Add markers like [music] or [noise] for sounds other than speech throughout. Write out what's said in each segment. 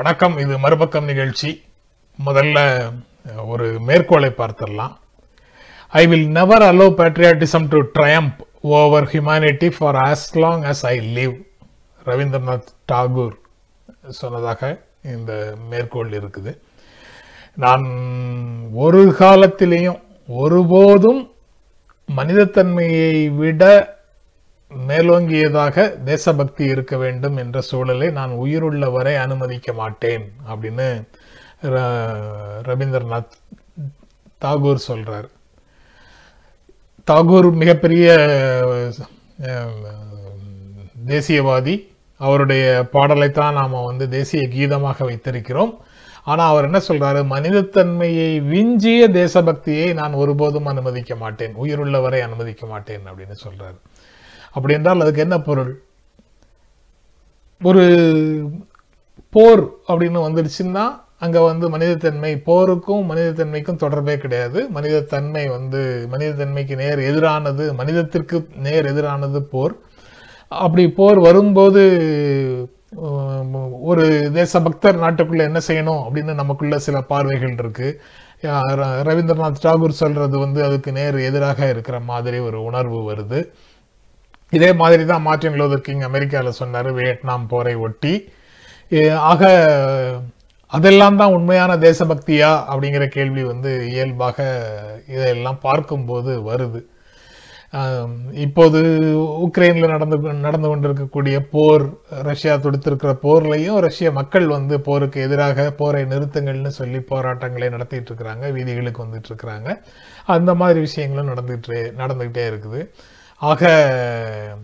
வணக்கம். இது மறுபக்கம் நிகழ்ச்சி. முதல்ல ஒரு மேற்கோளை பார்த்துடலாம். I will never allow patriotism to triumph over humanity for as long as I live Rabindranath Tagore சொன்னதாக இந்த மேற்கோள் இருக்குது. நான் ஒரு காலத்திலேயும் ஒருபோதும் மனிதத்தன்மையை விட மேலோங்கியதாக தேசபக்தி இருக்க வேண்டும் என்ற சூழலை நான் உயிருள்ள வரை அனுமதிக்க மாட்டேன் அப்படின்னு ர- ரவீந்திரநாத் தாகூர் சொல்கிறார் தாகூர் மிகப்பெரிய தேசியவாதி. அவருடைய பாடலைத்தான் நாம் வந்து தேசிய கீதமாக வைத்திருக்கிறோம். ஆனால் அவர் என்ன சொல்கிறாரு மனிதத்தன்மையை விஞ்சிய தேசபக்தியை நான் ஒருபோதும் அனுமதிக்க மாட்டேன். உயிருள்ளவரை அனுமதிக்க மாட்டேன் அப்படின்னு சொல்கிறார் அப்படி என்றால் அதுக்கு என்ன பொருள்? ஒரு போர் அப்படின்னு வந்துடுச்சுன்னா அங்க வந்து மனிதத்தன்மை போருக்கும் மனிதத்தன்மைக்கும் தொடர்பே கிடையாது. மனிதத்தன்மை வந்து மனிதத்தன்மைக்கு நேர் எதிரானது மனிதத்திற்கு நேர் எதிரானது போர். அப்படி போர் வரும்போது ஒரு தேசபக்தர் நாட்டுக்குள்ள என்ன செய்யணும் அப்படின்னு நமக்குள்ள சில பார்வைகள் இருக்கு. ர- ரவீந்திரநாத் டாகூர் சொல்றது வந்து அதுக்கு நேர் எதிராக இருக்கிற மாதிரி ஒரு உணர்வு வருது. இதே மாதிரி தான் மார்ட்டின் லூதர் கிங் அமெரிக்காவில் சொன்னார் வியட்நாம் போரை ஒட்டி. ஆக அதெல்லாம் தான் உண்மையான தேசபக்தியா அப்படிங்கிற கேள்வி வந்து இயல்பாக இதையெல்லாம் பார்க்கும்போது வருது. இப்போது உக்ரைனில் நடந்து நடந்து கொண்டிருக்கக்கூடிய போர் ரஷ்யா தொடுத்திருக்கிற போர்லையும் ரஷ்ய மக்கள் வந்து போருக்கு எதிராக போரை நிறுத்துங்கள்னு சொல்லி போராட்டங்களை நடத்திட்டு இருக்கிறாங்க வீதிகளுக்கு வந்துட்டு இருக்கிறாங்க. அந்த மாதிரி விஷயங்களும் நடந்துகிட்டே நடந்துகிட்டே இருக்குது. ஆக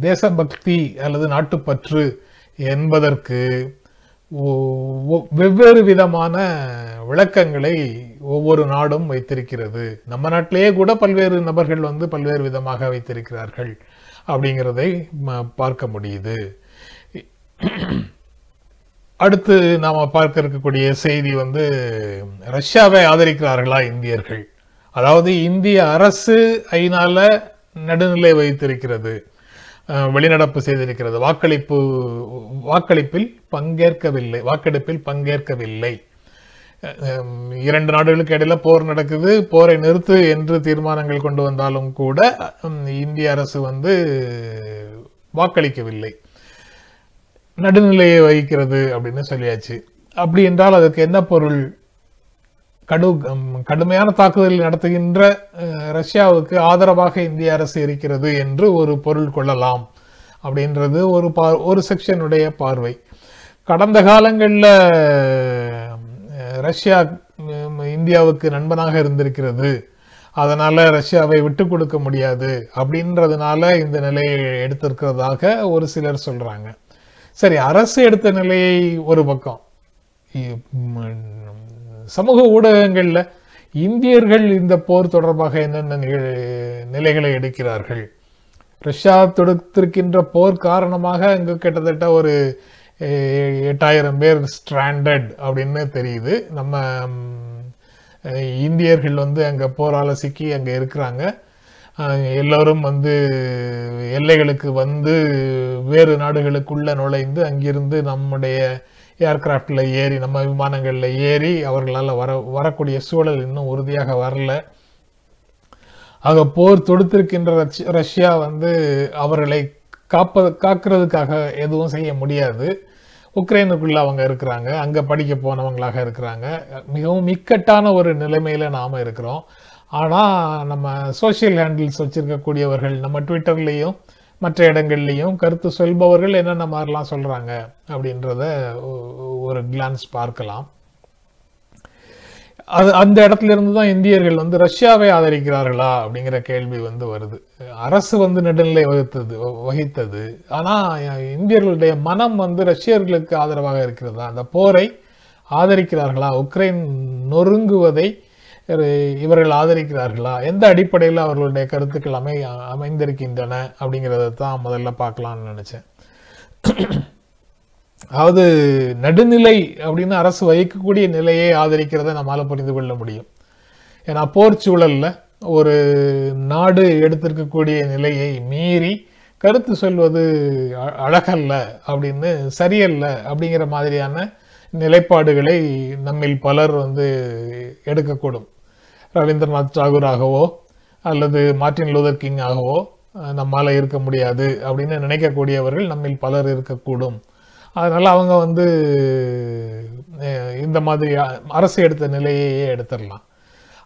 தேசபக்தி அல்லது நாட்டுப்பற்று என்பதற்கு ஒ- ஒ- வெவ்வேறு விதமான விளக்கங்களை ஒவ்வொரு நாடும் வைத்திருக்கிறது. நம்ம நாட்டிலேயே கூட பல்வேறு நபர்கள் வந்து பல்வேறு விதமாக வைத்திருக்கிறார்கள் அப்படிங்கிறதை ம- பார்க்க முடியுது. அடுத்து நாம் பார்க்க இருக்கக்கூடிய செய்தி வந்து ரஷ்யாவை ஆதரிக்கிறார்களா இந்தியர்கள்? அதாவது இந்திய அரசு ஐநால நடுநிலை வைத்திருக்கிறது வெளிநடப்பு செய்திருக்கிறது. வாக்களிப்பு வாக்களிப்பில் பங்கேற்கவில்லை வாக்கெடுப்பில் பங்கேற்கவில்லை. இரண்டு நாடுகளுக்கு இடையில போர் நடக்குது. போரை நிறுத்து என்று தீர்மானங்கள் கொண்டு வந்தாலும் கூட இந்திய அரசு வந்து வாக்களிக்கவில்லை. நடுநிலையை வகிக்கிறது அப்படின்னு சொல்லியாச்சு. அப்படி என்றால் அதுக்கு என்ன பொருள் கடு கடுமையான தாக்குதல் நடத்துகின்ற ரஷ்யாவுக்கு ஆதரவாக இந்திய அரசு இருக்கிறது என்று ஒரு பொருள் கொள்ளலாம் அப்படின்றது ஒரு பா ஒரு செக்ஷனுடைய பார்வை. கடந்த காலங்களில் ரஷ்யா இந்தியாவுக்கு நண்பனாக இருந்திருக்கிறது. அதனால் ரஷ்யாவை விட்டு கொடுக்க முடியாது அப்படின்றதுனால இந்த நிலையை எடுத்திருக்கிறதாக ஒரு சிலர் சொல்கிறாங்க சரி அரசு எடுத்த நிலையை ஒரு பக்கம். சமூக ஊடகங்களில் இந்தியர்கள் இந்த போர் தொடர்பாக என்னென்ன நிலைகளை எடுக்கிறார்கள்? ரஷ்யா தொடுத்திருக்கின்ற போர் காரணமாக அங்கு கிட்டத்தட்ட ஒரு எட்டாயிரம் பேர் ஸ்ட்ராண்டட் அப்படின்னு தெரியுது. நம்ம இந்தியர்கள் வந்து அங்கே போரால் சிக்கி அங்கே இருக்கிறாங்க. எல்லோரும் வந்து எல்லைகளுக்கு வந்து வேறு நாடுகளுக்குள்ளே நுழைந்து அங்கிருந்து நம்முடைய ஏர்கிராஃப்ட்ல ஏறி நம்ம விமானங்களில் ஏறி அவர்களால் வர வரக்கூடிய சூழல் இன்னும் உறுதியாக வரல. ஆக போர் தொடுத்திருக்கின்ற ரஷ்யா வந்து அவர்களை காப்ப காக்கிறதுக்காக எதுவும் செய்ய முடியாது. உக்ரைனுக்குள்ளே அவங்க இருக்கிறாங்க அங்கே படிக்க போனவங்களாக இருக்கிறாங்க. மிகவும் இக்கட்டான ஒரு நிலைமையில் நாம் இருக்கிறோம். ஆனால் நம்ம சோஷியல் ஹேண்டில்ஸ் வச்சுருக்கக்கூடியவர்கள் நம்ம ட்விட்டர்லேயும் மற்ற இடங்கள்லையும் கருத்து சொல்பவர்கள் என்னென்ன மாதிரிலாம் சொல்கிறாங்க அப்படின்றத ஒரு கிளான்ஸ் பார்க்கலாம். அது அந்த இடத்துல இருந்து தான் இந்தியர்கள் வந்து ரஷ்யாவை ஆதரிக்கிறார்களா அப்படிங்கிற கேள்வி வந்து வருது. அரசு வந்து நடுநிலை வகுத்தது வகித்தது. ஆனால் இந்தியர்களுடைய மனம் வந்து ரஷ்யர்களுக்கு ஆதரவாக இருக்கிறதா? அந்த போரை ஆதரிக்கிறார்களா? உக்ரைன் நொறுங்குவதை இவர்கள் ஆதரிக்கிறார்களா? எந்த அடிப்படையில் அவர்களுடைய கருத்துக்கள் அமை அமைந்திருக்கின்றன அப்படிங்கிறத தான் முதல்ல பார்க்கலாம்னு நினச்சேன். அதாவது நடுநிலை அப்படின்னு அரசு வகிக்கக்கூடிய நிலையை ஆதரிக்கிறதை நம்மால் புரிந்து கொள்ள முடியும். ஏன்னா போர் சூழலில் ஒரு நாடு எடுத்திருக்கக்கூடிய நிலையை மீறி கருத்து சொல்வது அ- அழகல்ல அப்படின்னு சரியல்ல அப்படிங்கிற மாதிரியான நிலைப்பாடுகளை நம்மில் பலர் வந்து எடுக்கக்கூடும். ரவீந்திரநாத் தாகூராகவோ அல்லது மார்ட்டின் லூதர் கிங் ஆகவோ நம்மால் இருக்க முடியாது அப்படின்னு நினைக்கக்கூடியவர்கள் நம்மில் பலர் இருக்கக்கூடும். அதனால் அவங்க வந்து இந்த மாதிரி அரசு எடுத்த நிலையையே எடுத்துடலாம்.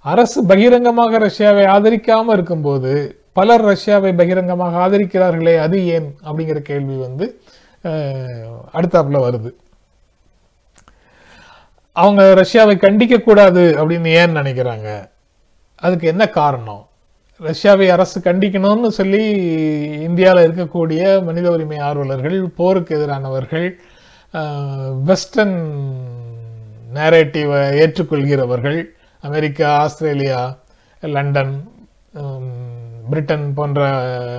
அரசு பகிரங்கமாக ரஷ்யாவை ஆதரிக்காமல் இருக்கும்போது பலர் ரஷ்யாவை பகிரங்கமாக ஆதரிக்கிறார்களே அது ஏன்? அப்படிங்கிற கேள்வி வந்து அடுத்தாப்பில் அடுத்தாப்புல வருது. அவங்க ரஷ்யாவை கண்டிக்கக்கூடாது அப்படின்னு ஏன் நினைக்கிறாங்க? அதுக்கு என்ன காரணம்? ரஷ்யாவை அரசு கண்டிக்கணும்னு சொல்லி இந்தியாவில் இருக்கக்கூடிய மனித உரிமை ஆர்வலர்கள் போருக்கு எதிரானவர்கள் வெஸ்டர்ன் நேரேட்டிவை ஏற்றுக்கொள்கிறவர்கள் அமெரிக்கா ஆஸ்திரேலியா லண்டன் பிரிட்டன் போன்ற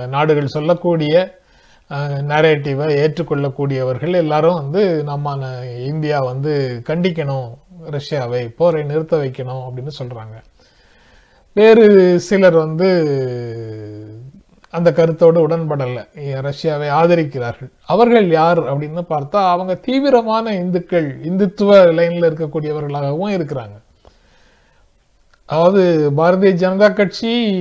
நாடுகள் சொல்லக்கூடிய நேரேட்டிவை ஏற்றுக்கொள்ளக்கூடியவர்கள் எல்லாரும் வந்து நம்ம இந்தியா வந்து கண்டிக்கணும் ரஷ்யாவை போரை நிறுத்த வைக்கணும் அப்படின்னு சொல்கிறாங்க வேறு சிலர் வந்து அந்த கருத்தோடு உடன்படலை. ரஷ்யாவை ஆதரிக்கிறார்கள். அவர்கள் யார் அப்படின்னு பார்த்தா அவங்க தீவிரமான இந்துக்கள் இந்துத்துவ லைனில் இருக்கக்கூடியவர்களாகவும் இருக்கிறாங்க. அதாவது பாரதிய ஜனதா கட்சி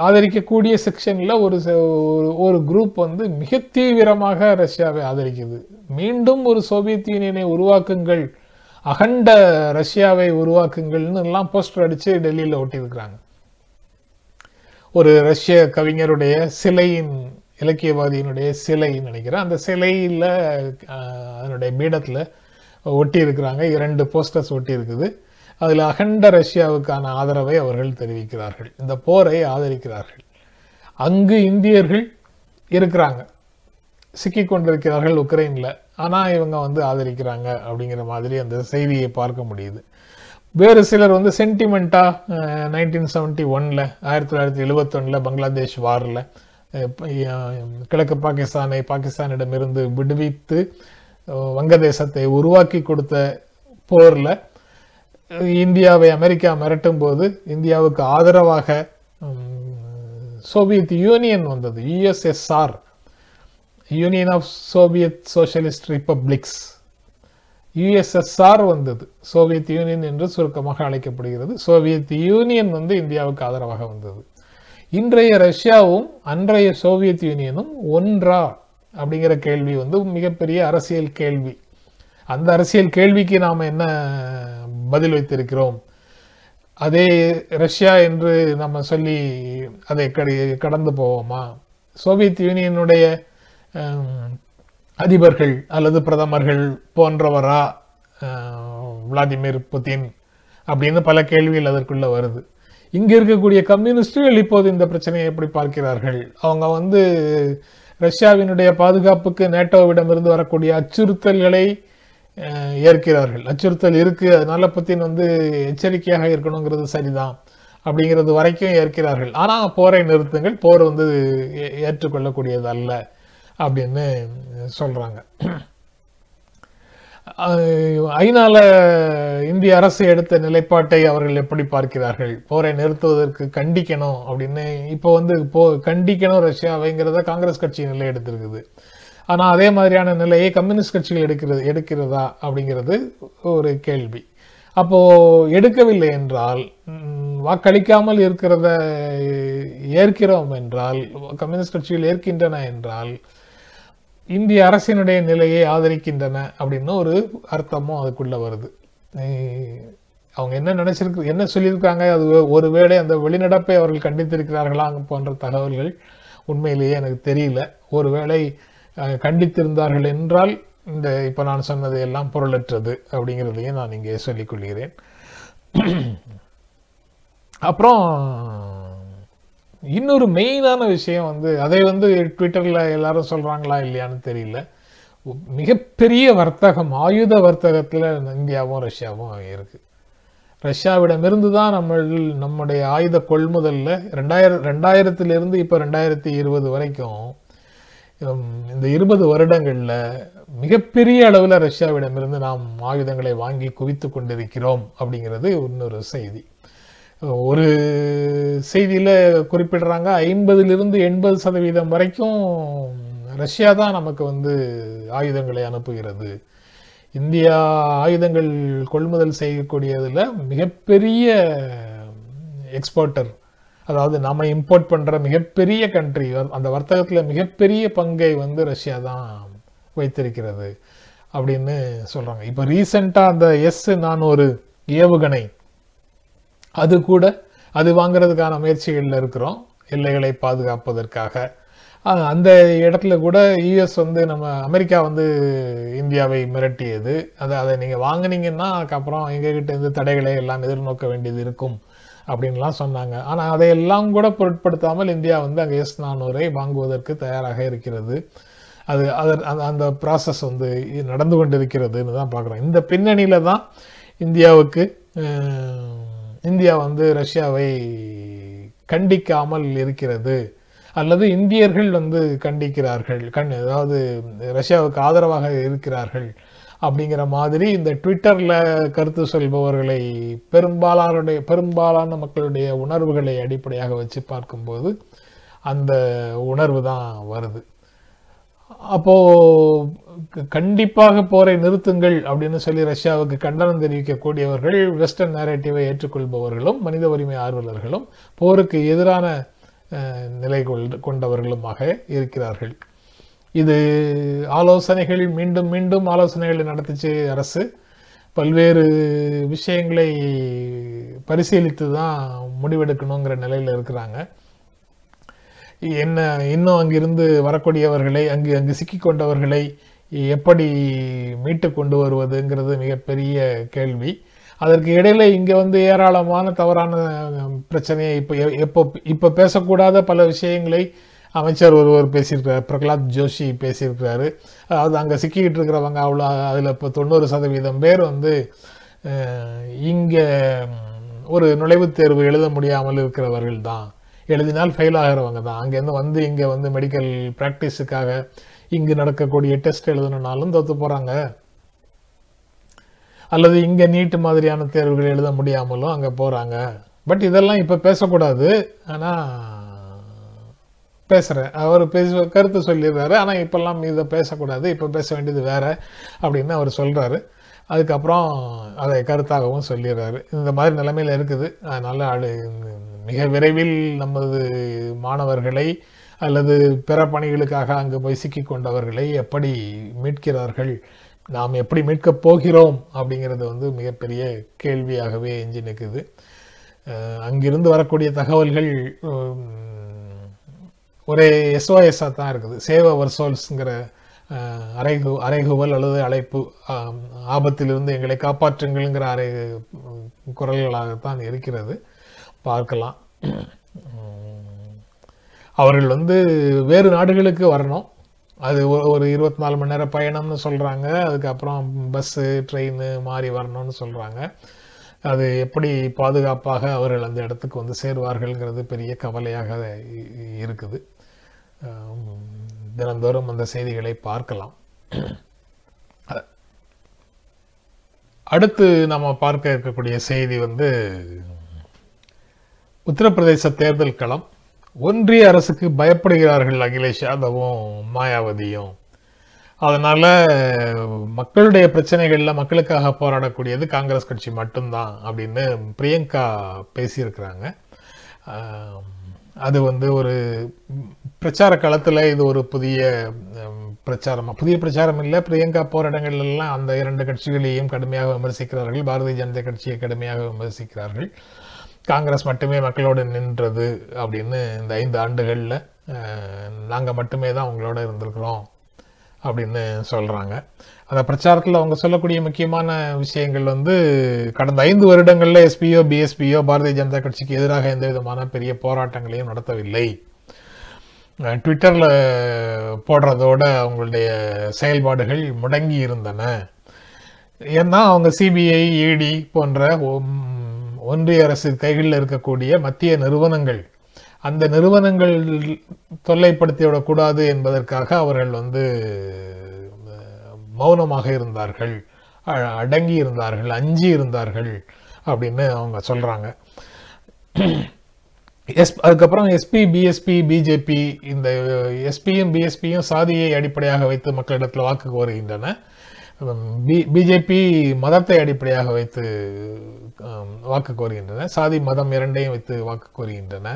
ஆதரிக்கக்கூடிய செக்ஷனில் ஒரு ச- ஒரு- ஒரு குரூப் வந்து மிக தீவிரமாக ரஷ்யாவை ஆதரிக்குது. மீண்டும் ஒரு சோவியத் யூனியனை உருவாக்குங்கள். அகண்ட ரஷ்யாவை உருவாக்குங்கள்னு எல்லாம் போஸ்டர் அடித்து டெல்லியில் ஒட்டியிருக்கிறாங்க. ஒரு ரஷ்ய கவிஞருடைய சிலையின் இலக்கியவாதியினுடைய சிலைன்னு நினைக்கிறேன். அந்த சிலையில் அதனுடைய பீடத்தில் ஒட்டி இருக்கிறாங்க இரண்டு போஸ்டர்ஸ் ஒட்டி இருக்குது அகண்ட ரஷ்யாவுக்கான ஆதரவை அவர்கள் தெரிவிக்கிறார்கள். இந்த போரை ஆதரிக்கிறார்கள். அங்கு இந்தியர்கள் இருக்கிறாங்க. சிக்கிக் கொண்டிருக்கிறார்கள் ஆனால் இவங்க வந்து ஆதரிக்கிறாங்க அப்படிங்கிற மாதிரி அந்த செய்தியை பார்க்க முடியுது. வேறு சிலர் வந்து சென்டிமெண்ட்டாக நைன்டீன் செவன்டி ஒன்ல ஆயிரத்தி தொள்ளாயிரத்தி எழுபத்தொன்னில் பங்களாதேஷ் வாரில் கிழக்கு பாகிஸ்தானை பாகிஸ்தானிடமிருந்து விடுவித்து வங்கதேசத்தை உருவாக்கி கொடுத்த போரில் இந்தியாவை அமெரிக்கா மிரட்டும் போது இந்தியாவுக்கு ஆதரவாக சோவியத் யூனியன் வந்தது USSR Union of Soviet Socialist Republics USSR வந்தது சோவியத் யூனியன் என்று சுருக்கமாக அழைக்கப்படுகிறது சோவியத் யூனியன் வந்து இந்தியாவுக்கு ஆதரவாக வந்தது இன்றைய ரஷ்யாவும் அன்றைய சோவியத் யூனியனும் ஒன்றா அப்படிங்கிற கேள்வி வந்து மிகப்பெரிய அரசியல் கேள்வி அந்த அரசியல் கேள்விக்கு நாம் என்ன பதில் வைத்திருக்கிறோம் அதே ரஷ்யா என்று நம்ம சொல்லி அதை கடந்து போவோமா சோவியத் யூனியனுடைய அதிபர்கள் அல்லது பிரதமர்கள் போன்றவரா விளாடிமிர் புதின் அப்படின்னு பல கேள்விகள் அதற்குள்ள வருது. இங்க இருக்கக்கூடிய கம்யூனிஸ்டுகள் இப்போது இந்த பிரச்சனையை எப்படி பார்க்கிறார்கள்? அவங்க வந்து ரஷ்யாவினுடைய பாதுகாப்புக்கு நேட்டோவிடமிருந்து வரக்கூடிய அச்சுறுத்தல்களை ஏற்கிறார்கள். அச்சுறுத்தல் இருக்கு அதனால புத்தின் வந்து எச்சரிக்கையாக இருக்கணுங்கிறது சரிதான் அப்படிங்கிறது வரைக்கும் ஏற்கிறார்கள். ஆனால் போரை நிறுத்துங்கள் போர் வந்து ஏற்றுக்கொள்ளக்கூடியது அல்ல அப்படின்னு சொல்கிறாங்க அஹ் ஐநால இந்திய அரசு எடுத்த நிலைப்பாட்டை அவர்கள் எப்படி பார்க்கிறார்கள்? போரை நிறுத்துவதற்கு கண்டிக்கணும் அப்படின்னு இப்போ வந்து போ கண்டிக்கணும் ரஷ்யாவைங்கிறத காங்கிரஸ் கட்சி நிலை எடுத்திருக்குது. ஆனால் அதே மாதிரியான நிலையை கம்யூனிஸ்ட் கட்சிகள் எடுக்கிறது எடுக்கிறதா அப்படிங்கிறது ஒரு கேள்வி. அப்போ எடுக்கவில்லை என்றால் வாக்களிக்காமல் இருக்கிறத ஏற்கிறோம் என்றால் கம்யூனிஸ்ட் கட்சிகள் ஏற்கின்றன என்றால் இந்திய அரசினுடைய நிலையை ஆதரிக்கின்றன அப்படின்னு ஒரு அர்த்தமும் அதுக்குள்ள வருது. அவங்க என்ன நினைச்சிருக்கு என்ன சொல்லியிருக்காங்க? அது ஒருவேளை அந்த வெளிநடப்பை அவர்கள் கண்டித்திருக்கிறார்களா போன்ற தகவல்கள் உண்மையிலேயே எனக்கு தெரியல. ஒருவேளை கண்டித்திருந்தார்கள் என்றால் இந்த இப்போ நான் சொன்னது எல்லாம் பொருளற்றது அப்படிங்கிறதையும் நான் இங்கே சொல்லிக்கொள்கிறேன் அப்புறம் இன்னொரு மெயினான விஷயம் வந்து அதை வந்து ட்விட்டரில் எல்லாரும் சொல்கிறாங்களா இல்லையான்னு தெரியல. மிகப்பெரிய வர்த்தகம் ஆயுத வர்த்தகத்தில் இந்தியாவும் ரஷ்யாவும் இருக்குது ரஷ்யாவிடமிருந்து தான் நம்ம நம்முடைய ஆயுத கொள்முதலில் ரெண்டாயிரம் ரெண்டாயிரத்திலிருந்து இப்போ ரெண்டாயிரத்தி இருபது வரைக்கும் இந்த இருபது வருடங்களில் மிகப்பெரிய அளவில் ரஷ்யாவிடமிருந்து நாம் ஆயுதங்களை வாங்கி குவித்து கொண்டிருக்கிறோம் அப்படிங்கிறது இன்னொரு செய்தி. ஒரு செய்தியில் குறிப்பிடுறாங்க ஐம்பதிலிருந்து எண்பது சதவீதம் வரைக்கும் ரஷ்யா தான் நமக்கு வந்து ஆயுதங்களை அனுப்புகிறது. இந்தியா ஆயுதங்கள் கொள்முதல் செய்யக்கூடியதில் மிகப்பெரிய எக்ஸ்போர்ட்டர் அதாவது நம்ம இம்போர்ட் பண்ணுற மிகப்பெரிய கண்ட்ரி அந்த வர்த்தகத்தில் மிகப்பெரிய பங்கை வந்து ரஷ்யா தான் வைத்திருக்கிறது அப்படின்னு சொல்கிறாங்க இப்போ ரீசெண்டாக அந்த எஸ் நானூறு ஏவுகணை அது கூட அது வாங்குறதுக்கான முயற்சிகளில் இருக்கிறோம். எல்லைகளை பாதுகாப்பதற்காக. அந்த இடத்துல கூட யுஎஸ் வந்து நம்ம அமெரிக்கா வந்து இந்தியாவை மிரட்டியது. அதை அதை நீங்கள் வாங்கினீங்கன்னா அதுக்கப்புறம் எங்ககிட்ட இருந்து தடைகளை எல்லாம் எதிர்நோக்க வேண்டியது இருக்கும் அப்படின்லாம் சொன்னாங்க. ஆனால் அதையெல்லாம் கூட பொருட்படுத்தாமல் இந்தியா வந்து அங்கே எஸ் நானூரை வாங்குவதற்கு தயாராக இருக்கிறது. அது அதர் அந்த அந்த ப்ராசஸ் வந்து நடந்து கொண்டிருக்கிறதுன்னு தான் பார்க்குறோம். இந்த பின்னணியில் தான் இந்தியாவுக்கு இந்தியா வந்து ரஷ்யாவை கண்டிக்காமல் இருக்கிறது. அல்லது இந்தியர்கள் வந்து கண்டிக்கிறார்கள். கண் அதாவது ரஷ்யாவுக்கு ஆதரவாக இருக்கிறார்கள் அப்படிங்கிற மாதிரி இந்த ட்விட்டரில் கருத்து சொல்பவர்களை பெரும்பாலானுடைய பெரும்பாலான மக்களுடைய உணர்வுகளை அடிப்படையாக வச்சு பார்க்கும்போது அந்த உணர்வு தான் வருது. அப்போ கண்டிப்பாக போரை நிறுத்துங்கள் அப்படின்னு சொல்லி ரஷ்யாவுக்கு கண்டனம் தெரிவிக்கக்கூடியவர்கள் வெஸ்டர்ன் நேரேட்டிவை ஏற்றுக்கொள்பவர்களும் மனித உரிமை ஆர்வலர்களும் போருக்கு எதிரான நிலை கொள்- கொண்டவர்களுமாக இருக்கிறார்கள். இது ஆலோசனைகள் மீண்டும் மீண்டும் ஆலோசனைகளை நடத்திச்சு அரசு. பல்வேறு விஷயங்களை பரிசீலித்து தான் முடிவெடுக்கணுங்கிற நிலையில் இருக்கிறாங்க. என்ன இன்னும் அங்கிருந்து வரக்கூடியவர்களை அங்கு அங்கு சிக்கி கொண்டவர்களை எப்படி மீட்டு கொண்டு வருவதுங்கிறது மிகப்பெரிய கேள்வி. அதற்கு இடையில இங்கே வந்து ஏராளமான தவறான பிரச்சனையை இப்போ எ- எப்போ இப்போ பேசக்கூடாத பல விஷயங்களை அமைச்சர் ஒருவர் பேசியிருக்கிறார். பிரகலாத் ஜோஷி பேசியிருக்கிறாரு. அதாவது அங்கே சிக்கிக்கிட்டு இருக்கிறவங்க அவ்வளோ அதில் இப்போ தொண்ணூறு சதவீதம் பேர் வந்து இங்கே ஒரு நுழைவுத் தேர்வு எழுத முடியாமல் இருக்கிறவர்கள் தான் எழுதினால் ஃபெயில் ஆகிறவங்க தான் அங்கேருந்து வந்து இங்கே வந்து மெடிக்கல் ப்ராக்டிஸுக்காக இங்கு நடக்கக்கூடிய டெஸ்ட் எழுதணுன்னாலும் தோத்து போகிறாங்க அல்லது இங்கே நீட்டு மாதிரியான தேர்வுகள் எழுத முடியாமலும் அங்கே போகிறாங்க பட் இதெல்லாம் இப்போ பேசக்கூடாது. ஆனால் பேசுகிறேன் அவர் பேச கருத்து சொல்லிடுறாரு. ஆனால் இப்போல்லாம் இதை பேசக்கூடாது. இப்போ பேச வேண்டியது வேறு அப்படின்னு அவர் சொல்கிறாரு அதுக்கப்புறம் அதை கருத்தாகவும் சொல்லிடுறாரு. இந்த மாதிரி நிலைமையில் இருக்குது. அதனால் அது மிக விரைவில் நமது மாணவர்களை அல்லது பிற பணிகளுக்காக அங்கு போய் சிக்கிக் கொண்டவர்களை எப்படி மீட்கிறார்கள் நாம் எப்படி மீட்கப் போகிறோம் அப்படிங்கிறது வந்து மிகப்பெரிய கேள்வியாகவே எஞ்சி நிற்குது. அங்கிருந்து வரக்கூடிய தகவல்கள் ஒரே எஸ்ஓஎஸ்ஸாக தான் இருக்குது. சேவ் அவர் சோல்ஸ்ங்கிற அறைகு அறைகுவல் அல்லது அழைப்பு ஆபத்திலிருந்து எங்களை காப்பாற்றுங்கள்ங்கிற அறை குரல்களாகத்தான் இருக்கிறது. பார்க்கலாம். அவர்கள் வந்து வேறு நாடுகளுக்கு வரணும். அது ஒரு இருபத்தி நாலு மணி நேரம் பயணம்னு சொல்கிறாங்க அதுக்கப்புறம் பஸ்ஸு ட்ரெயின் மாறி வரணும்னு சொல்கிறாங்க அது எப்படி பாதுகாப்பாக அவர்கள் அந்த இடத்துக்கு வந்து சேருவார்கள்ங்கிறது பெரிய கவலையாக இ- இருக்குது. தினந்தோறும் அந்த செய்திகளை பார்க்கலாம். அடுத்து நம்ம பார்க்க இருக்கக்கூடிய செய்தி வந்து உத்தரப்பிரதேச தேர்தல் களம். ஒன்றிய அரசுக்கு பயப்படுகிறார்கள் அகிலேஷ் யாதவும் மாயாவதியும். அதனால் மக்களுடைய பிரச்சனைகளில் மக்களுக்காக போராடக்கூடியது காங்கிரஸ் கட்சி மட்டும்தான் அப்படின்னு பிரியங்கா பேசியிருக்கிறாங்க. அது வந்து ஒரு பிரச்சார களத்தில் இது ஒரு புதிய பிரச்சாரமாக புதிய பிரச்சாரம் இல்லை. பிரியங்கா போற அந்த இரண்டு கட்சிகளையும் கடுமையாக விமர்சிக்கிறார்கள். பாரதிய ஜனதா கட்சியை கடுமையாக விமர்சிக்கிறார்கள். காங்கிரஸ் மட்டுமே மக்களோடு நின்றது அப்படின்னு இந்த ஐந்து ஆண்டுகளில் நாங்கள் மட்டுமே தான் உங்களோட இருந்திருக்கிறோம் அப்படின்னு சொல்கிறாங்க அந்த பிரச்சாரத்தில் அவங்க சொல்லக்கூடிய முக்கியமான விஷயங்கள் வந்து கடந்த ஐந்து வருடங்களில் எஸ்பியோ பிஎஸ்பியோ பாரதிய ஜனதா கட்சிக்கு எதிராக எந்த விதமான பெரிய போராட்டங்களையும் நடத்தவில்லை. ட்விட்டரில் போடுறதோட அவங்களுடைய செயல்பாடுகள் முடங்கி இருந்தன. ஏன்னா அவங்க சிபிஐ இடி போன்ற ஒன்றிய அரசு கைகளில் இருக்கக்கூடிய மத்திய நிறுவனங்கள் அந்த நிறுவனங்கள் தொல்லைப்படுத்தி விடக்கூடாது என்பதற்காக அவர்கள் வந்து மௌனமாக இருந்தார்கள் அ- அடங்கி இருந்தார்கள் அஞ்சி இருந்தார்கள் அப்படின்னு அவங்க சொல்கிறாங்க எஸ் அதுக்கப்புறம் எஸ்பி பிஎஸ்பி பிஜேபி இந்த எஸ்பியும் பிஎஸ்பியும் சாதியை அடிப்படையாக வைத்து மக்களிடத்தில் வாக்கு கோருகின்றன. பிஜேபி மதத்தை அடிப்படையாக வைத்து வாக்கு கோருகின்றன. சாதி மதம் இரண்டையும் வைத்து வாக்கு கோருகின்றன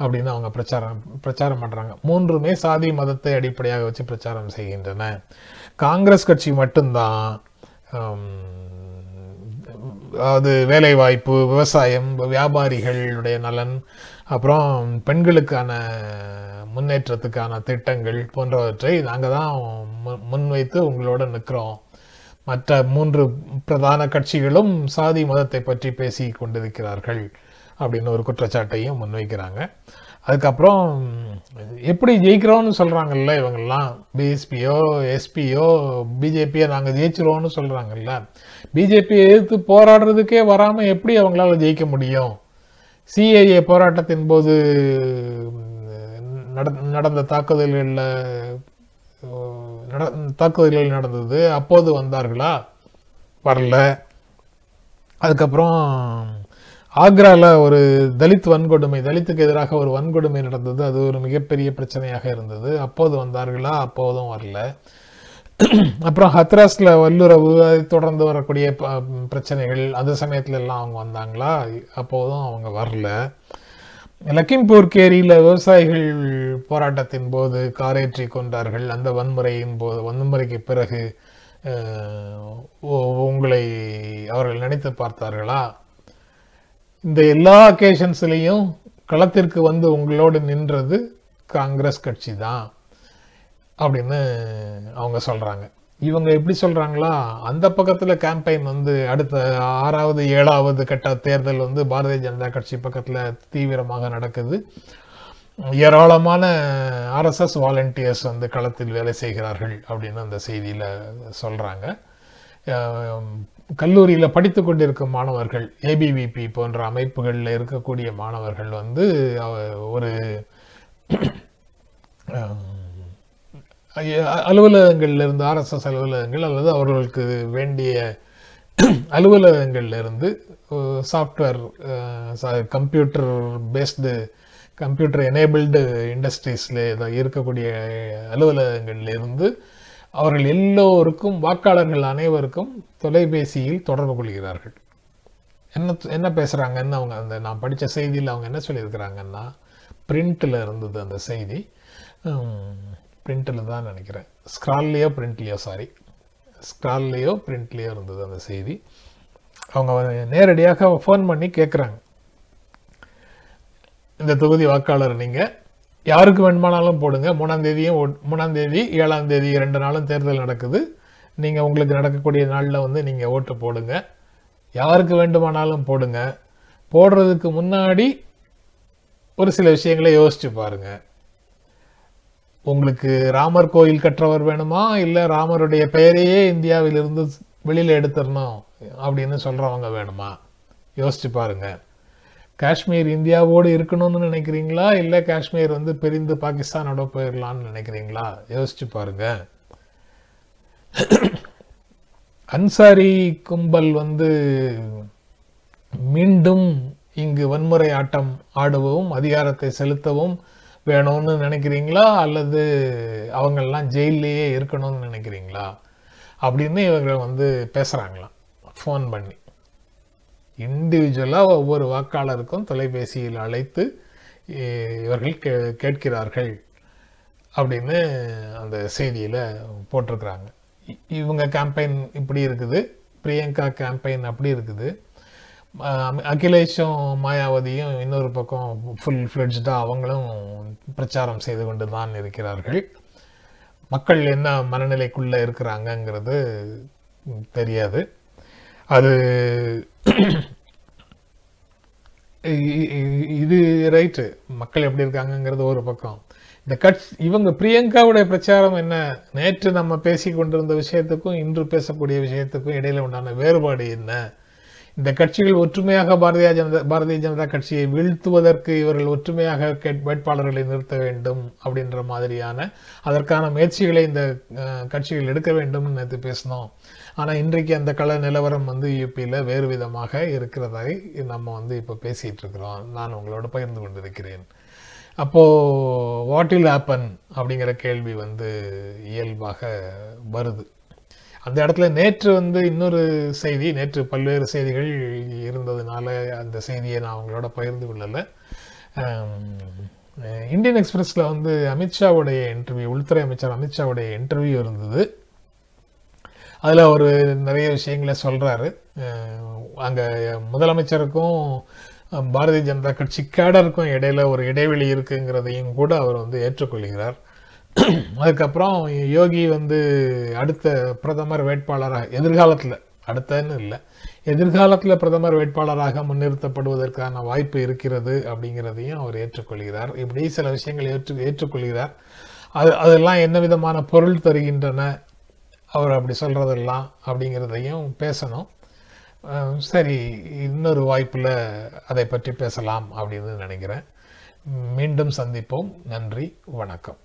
அப்படின்னு அவங்க பிரச்சாரம் பிரச்சாரம் பண்ணுறாங்க மூன்றுமே சாதி மதத்தை அடிப்படையாக வச்சு பிரச்சாரம் செய்கின்றன. காங்கிரஸ் கட்சி மட்டும்தான் அதாவது வேலைவாய்ப்பு விவசாயம் வியாபாரிகளுடைய நலன் அப்புறம் பெண்களுக்கான முன்னேற்றத்துக்கான திட்டங்கள் போன்றவற்றை நாங்கள் தான் முன் முன்வைத்து உங்களோட நிற்கிறோம் மற்ற மூன்று பிரதான கட்சிகளும் சாதி மதத்தை பற்றி பேசி கொண்டிருக்கிறார்கள் அப்படின்னு ஒரு குற்றச்சாட்டையும் முன்வைக்கிறாங்க. அதுக்கப்புறம் எப்படி ஜெயிக்கிறோன்னு சொல்கிறாங்கல்ல இவங்கெல்லாம்? பிஎஸ்பியோ எஸ்பியோ பிஜேபியோ நாங்கள் ஜெயிச்சிருவோம்னு சொல்கிறாங்கல்ல பிஜேபியை எதிர்த்து போராடுறதுக்கே வராமல் எப்படி அவங்களால ஜெயிக்க முடியும்? சிஏஏ போராட்டத்தின் போது நட- நடந்த தாக்குதல்களில் நட- தாக்குதல்கள் நடந்தது. அப்போது வந்தார்களா? வரல. அதுக்கப்புறம் ஆக்ராவில் ஒரு தலித் வன்கொடுமை தலித்துக்கு எதிராக ஒரு வன்கொடுமை நடந்தது. அது ஒரு மிகப்பெரிய பிரச்சனையாக இருந்தது. அப்போது வந்தார்களா? அப்போதும் வரல. அப்புறம் ஹத்ராஸில் வல்லுறவு அதை தொடர்ந்து வரக்கூடிய ப- பிரச்சனைகள் அந்த சமயத்துல எல்லாம் அவங்க வந்தாங்களா? அப்போதும் அவங்க வரல. லக்கிம்பூர் கேரியில் விவசாயிகள் போராட்டத்தின் போது காரேற்றி கொண்டார்கள். அந்த வன்முறையின் போது வன்முறைக்கு பிறகு உங்களை அவர்கள் நினைத்து பார்த்தார்களா? இந்த எல்லா அக்கேஷன்ஸ்லேயும் களத்திற்கு வந்து உங்களோடு நின்றது காங்கிரஸ் கட்சி தான் அப்படின்னு அவங்க சொல்கிறாங்க இவங்க எப்படி சொல்கிறாங்களா அந்த பக்கத்தில் கேம்பெயின் வந்து அடுத்த ஆறாவது ஏழாவது கட்ட தேர்தல் வந்து பாரதிய ஜனதா கட்சி பக்கத்தில் தீவிரமாக நடக்குது. ஏராளமான ஆர்எஸ்எஸ் வாலண்டியர்ஸ் வந்து களத்தில் வேலை செய்கிறார்கள் அப்படின்னு அந்த செய்தியில் சொல்கிறாங்க கல்லூரியில் படித்து கொண்டிருக்கும் மாணவர்கள் ஏபிவிபி போன்ற அமைப்புகளில் இருக்கக்கூடிய மாணவர்கள் வந்து ஒரு அலுவலகங்களில் இருந்து ஆர்எஸ்எஸ் அலுவலகங்கள் அல்லது அவர்களுக்கு வேண்டிய அலுவலகங்களில் இருந்து software computer based computer enabled இண்டஸ்ட்ரீஸில் இருக்கக்கூடிய அலுவலகங்களிலிருந்து அவர்கள் எல்லோருக்கும் வாக்காளர்கள் அனைவருக்கும் தொலைபேசியில் தொடர்பு கொள்கிறார்கள். என்ன என்ன பேசுகிறாங்கன்னு அவங்க அந்த நான் படித்த செய்தியில் அவங்க என்ன சொல்லியிருக்கிறாங்கன்னா பிரிண்ட்டில் இருந்தது அந்த செய்தி. பிரிண்டில் தான் நினைக்கிறேன். ஸ்க்ரால்லையோ பிரிண்ட்லேயோ சாரி ஸ்க்ரால்லையோ பிரிண்ட்லேயோ இருந்தது அந்த செய்தி. அவங்க நேரடியாக ஃபோன் பண்ணி கேட்குறாங்க இந்த தொகுதி வாக்காளர் நீங்கள் யாருக்கு வேணுமானாலும் போடுங்க. மூணாம் தேதியும் ஓட்- மூணாம் தேதி ஏழாம் தேதி ரெண்டு நாளும் தேர்தல் நடக்குது. நீங்கள் உங்களுக்கு நடக்கக்கூடிய நாளில் வந்து நீங்கள் ஓட்டு போடுங்க. யாருக்கு வேண்டுமானாலும் போடுங்க. போடுறதுக்கு முன்னாடி ஒரு சில விஷயங்களை யோசிச்சு பாருங்கள் உங்களுக்கு ராமர் கோயில் கற்றவர் வேணுமா? இல்ல ராமருடைய பெயரையே இந்தியாவிலிருந்து வெளியில எடுத்துடணும் அப்படின்னு சொல்றவங்க வேணுமா? யோசிச்சு பாருங்க. காஷ்மீர் இந்தியாவோடு இருக்கணும்னு நினைக்கிறீங்களா? இல்ல காஷ்மீர் வந்து பிரிந்து பாகிஸ்தானோட போயிடலாம்னு நினைக்கிறீங்களா? யோசிச்சு பாருங்க. அன்சாரி கும்பல் வந்து மீண்டும் இங்கு வன்முறை ஆட்டம் ஆடவும் அதிகாரத்தை செலுத்தவும் வேணும்னு நினைக்கிறீங்களா? அல்லது அவங்கெல்லாம் ஜெயிலேயே இருக்கணும்னு நினைக்கிறீங்களா? அப்படின்னு இவங்க வந்து பேசுகிறாங்களாம் ஃபோன் பண்ணி. இண்டிவிஜுவலாக ஒவ்வொரு வாக்காளருக்கும் தொலைபேசியில் அழைத்து இவர்கள் கே கேட்கிறார்கள். அப்படின்னு அந்த செய்தியில் போட்டிருக்கிறாங்க. இ- இவங்க கேம்பெயின் இப்படி இருக்குது. பிரியங்கா கேம்பெயின் அப்படி இருக்குது. அகிலேஷும் மாயாவதியும் இன்னொரு பக்கம் ஃபுல் ஃப்ளெட்ஜாக அவங்களும் பிரச்சாரம் செய்து கொண்டு தான் இருக்கிறார்கள். மக்கள் என்ன மனநிலைக்குள்ளே இருக்கிறாங்கங்கிறது தெரியாது. அது இது ரைட்டு மக்கள் எப்படி இருக்காங்கங்கிறது ஒரு பக்கம். இந்த கட்சி இவங்க பிரியங்காவுடைய பிரச்சாரம் என்ன? நேற்று நம்ம பேசி கொண்டிருந்த விஷயத்துக்கும் இன்று பேசக்கூடிய விஷயத்துக்கும் இடையில உண்டான வேறுபாடு என்ன? இந்த கட்சிகள் ஒற்றுமையாக பாரதிய ஜனதா பாரதிய ஜனதா கட்சியை வீழ்த்துவதற்கு இவர்கள் ஒற்றுமையாக கேட்- வேட்பாளர்களை நிறுத்த வேண்டும் அப்படின்ற மாதிரியான அதற்கான முயற்சிகளை இந்த கட்சிகள் எடுக்க வேண்டும்னு நேற்று பேசினோம். ஆனால் இன்றைக்கு அந்த கள நிலவரம் வந்து யூபியில் வேறு விதமாக இருக்கிறதை நம்ம வந்து இப்போ பேசிகிட்டு இருக்கிறோம். நான் உங்களோட பகிர்ந்து கொண்டிருக்கிறேன். அப்போது வாட் இல் ஆப்பன் அப்படிங்கிற கேள்வி வந்து இயல்பாக வருது. அந்த இடத்துல நேற்று வந்து இன்னொரு செய்தி நேற்று பல்வேறு செய்திகள் இருந்ததுனால அந்த செய்தியை நான் அவங்களோட பகிர்ந்து கொள்ளலை. இந்தியன் எக்ஸ்பிரஸில் வந்து அமித்ஷாவுடைய இன்டர்வியூ உள்துறை அமைச்சர் அமித்ஷாவுடைய இன்டர்வியூ இருந்தது. அதில் அவர் நிறைய விஷயங்களை சொல்கிறாரு அங்கே முதலமைச்சருக்கும் பாரதிய ஜனதா கட்சி கேடருக்கும் இடையில ஒரு இடைவெளி இருக்குங்கிறதையும் கூட அவர் வந்து ஏற்றுக்கொள்கிறார். [clears throat] அதுக்கப்புறம் யோகி வந்து அடுத்த பிரதமர் வேட்பாளராக எதிர்காலத்தில் அடுத்தன்னு இல்லை. எதிர்காலத்தில் பிரதமர் வேட்பாளராக முன்னிறுத்தப்படுவதற்கான வாய்ப்பு இருக்கிறது அப்படிங்கிறதையும் அவர் ஏற்றுக்கொள்கிறார். இப்படி சில விஷயங்கள் ஏற்று ஏற்றுக்கொள்கிறார். அது அதெல்லாம் என்ன விதமான பொருள் தருகின்றன அவர் அப்படி சொல்கிறதெல்லாம் அப்படிங்கிறதையும் பேசணும். சரி இன்னொரு வாய்ப்பில் அதை பற்றி பேசலாம் அப்படின்னு நினைக்கிறேன். மீண்டும் சந்திப்போம். நன்றி வணக்கம்.